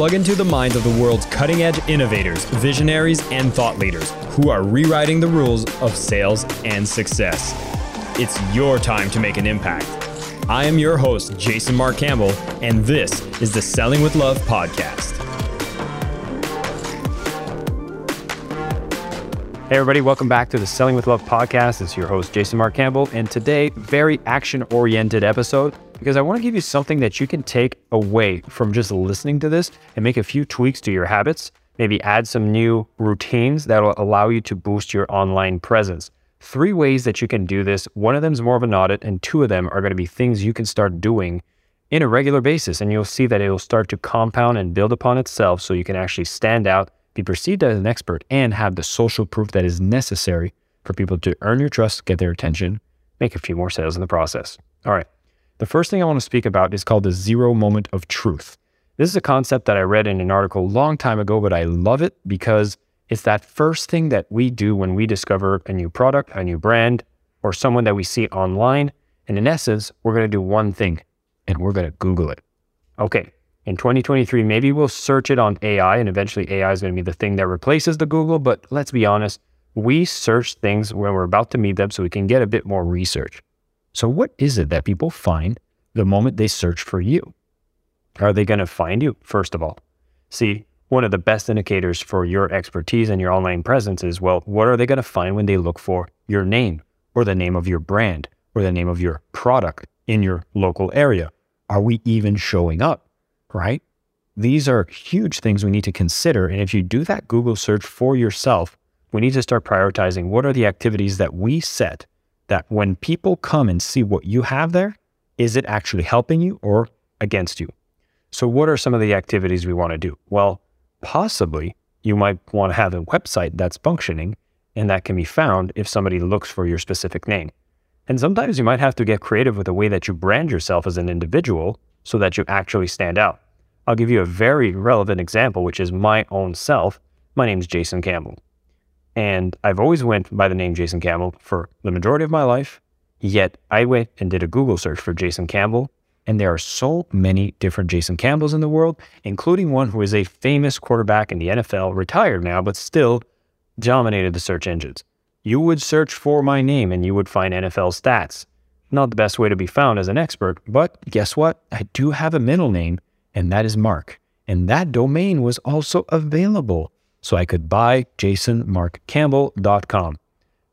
plug into the minds of the world's cutting edge innovators, visionaries, and thought leaders who are rewriting the rules of sales and success. It's your time to make an impact. I am your host, Jason Marc Campbell, and this is the Selling with Love podcast. Hey, everybody, welcome back to the Selling with Love podcast. It's your host, Jason Marc Campbell, and today, very action oriented episode because I want to give you something that you can take away from just listening to this and make a few tweaks to your habits, maybe add some new routines that will allow you to boost your online presence. Three ways that you can do this. One of them is more of an audit, and two of them are going to be things you can start doing in a regular basis. And you'll see that it will start to compound and build upon itself so you can actually stand out, be perceived as an expert, and have the social proof that is necessary for people to earn your trust, get their attention, make a few more sales in the process. All right. The first thing I want to speak about is called the zero moment of truth. This is a concept that I read in an article a long time ago, but I love it because it's that first thing that we do when we discover a new product, a new brand, or someone that we see online. And in essence, we're going to do one thing and we're going to Google it. Okay, in 2023, maybe we'll search it on AI and eventually AI is going to be the thing that replaces the Google. But let's be honest, we search things when we're about to meet them so we can get a bit more research. So, what is it that people find the moment they search for you? Are they going to find you, first of all? See, one of the best indicators for your expertise and your online presence is well, what are they going to find when they look for your name or the name of your brand or the name of your product in your local area? Are we even showing up? Right? These are huge things we need to consider. And if you do that Google search for yourself, we need to start prioritizing what are the activities that we set that when people come and see what you have there, is it actually helping you or against you? So, what are some of the activities we want to do? Well, possibly you might want to have a website that's functioning and that can be found if somebody looks for your specific name. And sometimes you might have to get creative with the way that you brand yourself as an individual so that you actually stand out. I'll give you a very relevant example, which is my own self. My name is Jason Campbell. And I've always went by the name Jason Campbell for the majority of my life. Yet I went and did a Google search for Jason Campbell, and there are so many different Jason Campbells in the world, including one who is a famous quarterback in the NFL, retired now, but still dominated the search engines. You would search for my name and you would find NFL stats. Not the best way to be found as an expert, but guess what? I do have a middle name, and that is Marc. And that domain was also available so I could buy jasonmarccampbell.com.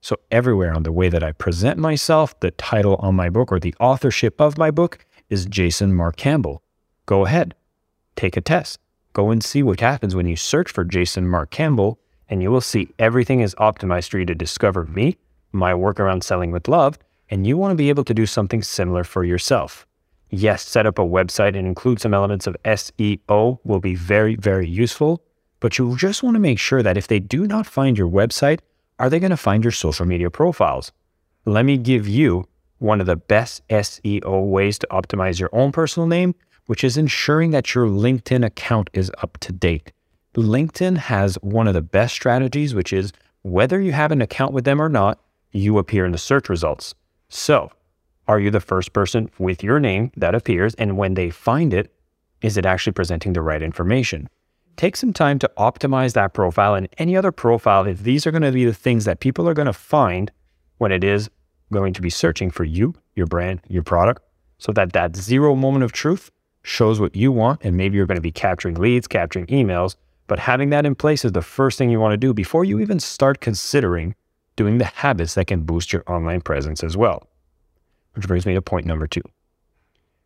So everywhere on the way that I present myself, the title on my book or the authorship of my book is Jason Marc Campbell. Go ahead, take a test. Go and see what happens when you search for Jason Marc Campbell, and you will see everything is optimized for you to discover me, my work around selling with love, and you want to be able to do something similar for yourself. Yes, set up a website and include some elements of SEO will be very, very useful but you just want to make sure that if they do not find your website, are they going to find your social media profiles? Let me give you one of the best SEO ways to optimize your own personal name, which is ensuring that your LinkedIn account is up to date. LinkedIn has one of the best strategies, which is whether you have an account with them or not, you appear in the search results. So, are you the first person with your name that appears? And when they find it, is it actually presenting the right information? Take some time to optimize that profile and any other profile if these are going to be the things that people are going to find when it is going to be searching for you, your brand, your product, so that that zero moment of truth shows what you want. And maybe you're going to be capturing leads, capturing emails, but having that in place is the first thing you want to do before you even start considering doing the habits that can boost your online presence as well. Which brings me to point number two.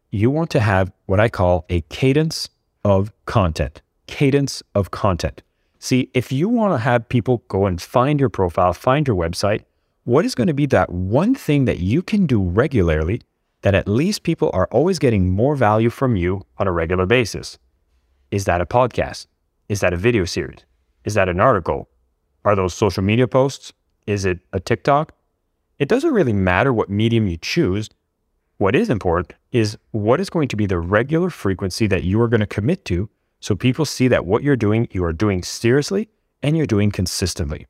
You want to have what I call a cadence of content cadence of content. See, if you want to have people go and find your profile, find your website, what is going to be that one thing that you can do regularly that at least people are always getting more value from you on a regular basis? Is that a podcast? Is that a video series? Is that an article? Are those social media posts? Is it a TikTok? It doesn't really matter what medium you choose. What is important is what is going to be the regular frequency that you are going to commit to so people see that what you're doing, you are doing seriously and you're doing consistently.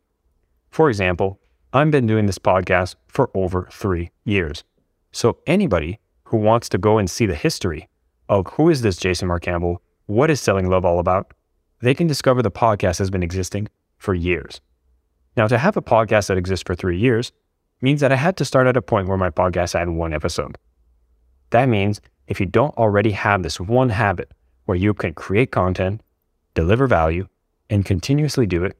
For example, I've been doing this podcast for over three years. So anybody who wants to go and see the history of who is this Jason Marc Campbell, what is Selling Love all about, they can discover the podcast has been existing for years. Now, to have a podcast that exists for three years means that I had to start at a point where my podcast had one episode. That means if you don't already have this one habit where you can create content, deliver value, and continuously do it,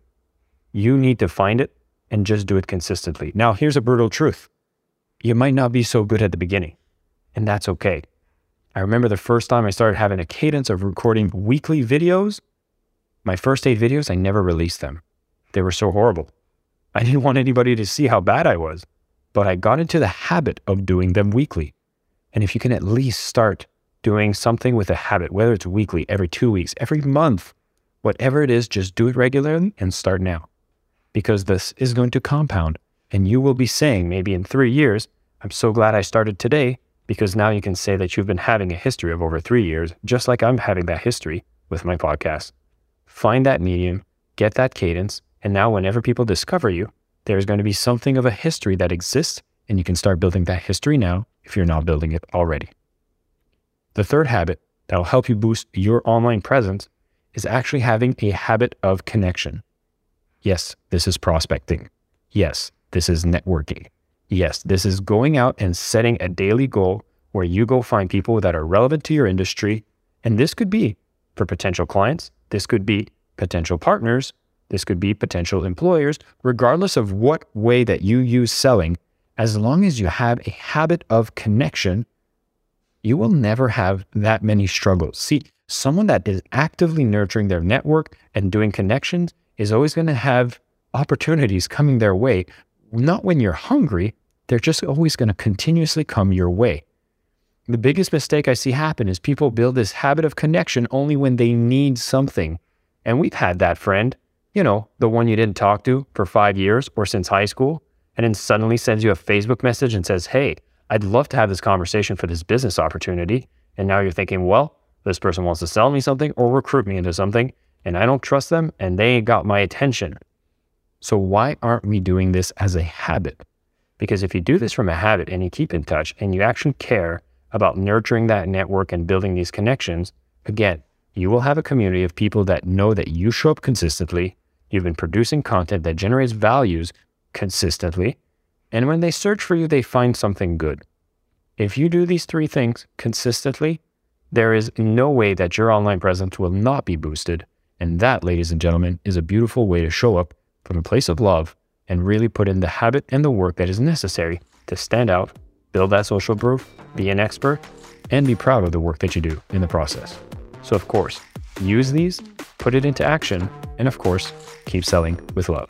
you need to find it and just do it consistently. Now, here's a brutal truth you might not be so good at the beginning, and that's okay. I remember the first time I started having a cadence of recording weekly videos. My first eight videos, I never released them. They were so horrible. I didn't want anybody to see how bad I was, but I got into the habit of doing them weekly. And if you can at least start doing something with a habit, whether it's weekly, every two weeks, every month, whatever it is, just do it regularly and start now. Because this is going to compound. And you will be saying, maybe in three years, I'm so glad I started today because now you can say that you've been having a history of over three years, just like I'm having that history with my podcast. Find that medium, get that cadence, and now whenever people discover you, there's going to be something of a history that exists, and you can start building that history now if you're not building it already. The third habit that will help you boost your online presence is actually having a habit of connection. Yes, this is prospecting. Yes, this is networking. Yes, this is going out and setting a daily goal where you go find people that are relevant to your industry. And this could be for potential clients, this could be potential partners, this could be potential employers, regardless of what way that you use selling, as long as you have a habit of connection, you will never have that many struggles. See, someone that is actively nurturing their network and doing connections is always going to have opportunities coming their way, not when you're hungry, they're just always going to continuously come your way. The biggest mistake I see happen is people build this habit of connection only when they need something. And we've had that friend, you know, the one you didn't talk to for five years or since high school, and then suddenly sends you a Facebook message and says, Hey, I'd love to have this conversation for this business opportunity. And now you're thinking, well, this person wants to sell me something or recruit me into something, and I don't trust them, and they got my attention. So, why aren't we doing this as a habit? Because if you do this from a habit and you keep in touch and you actually care about nurturing that network and building these connections, again, you will have a community of people that know that you show up consistently, you've been producing content that generates values consistently, and when they search for you, they find something good. If you do these three things consistently, there is no way that your online presence will not be boosted. And that, ladies and gentlemen, is a beautiful way to show up from a place of love and really put in the habit and the work that is necessary to stand out, build that social proof, be an expert, and be proud of the work that you do in the process. So, of course, use these, put it into action, and of course, keep selling with love.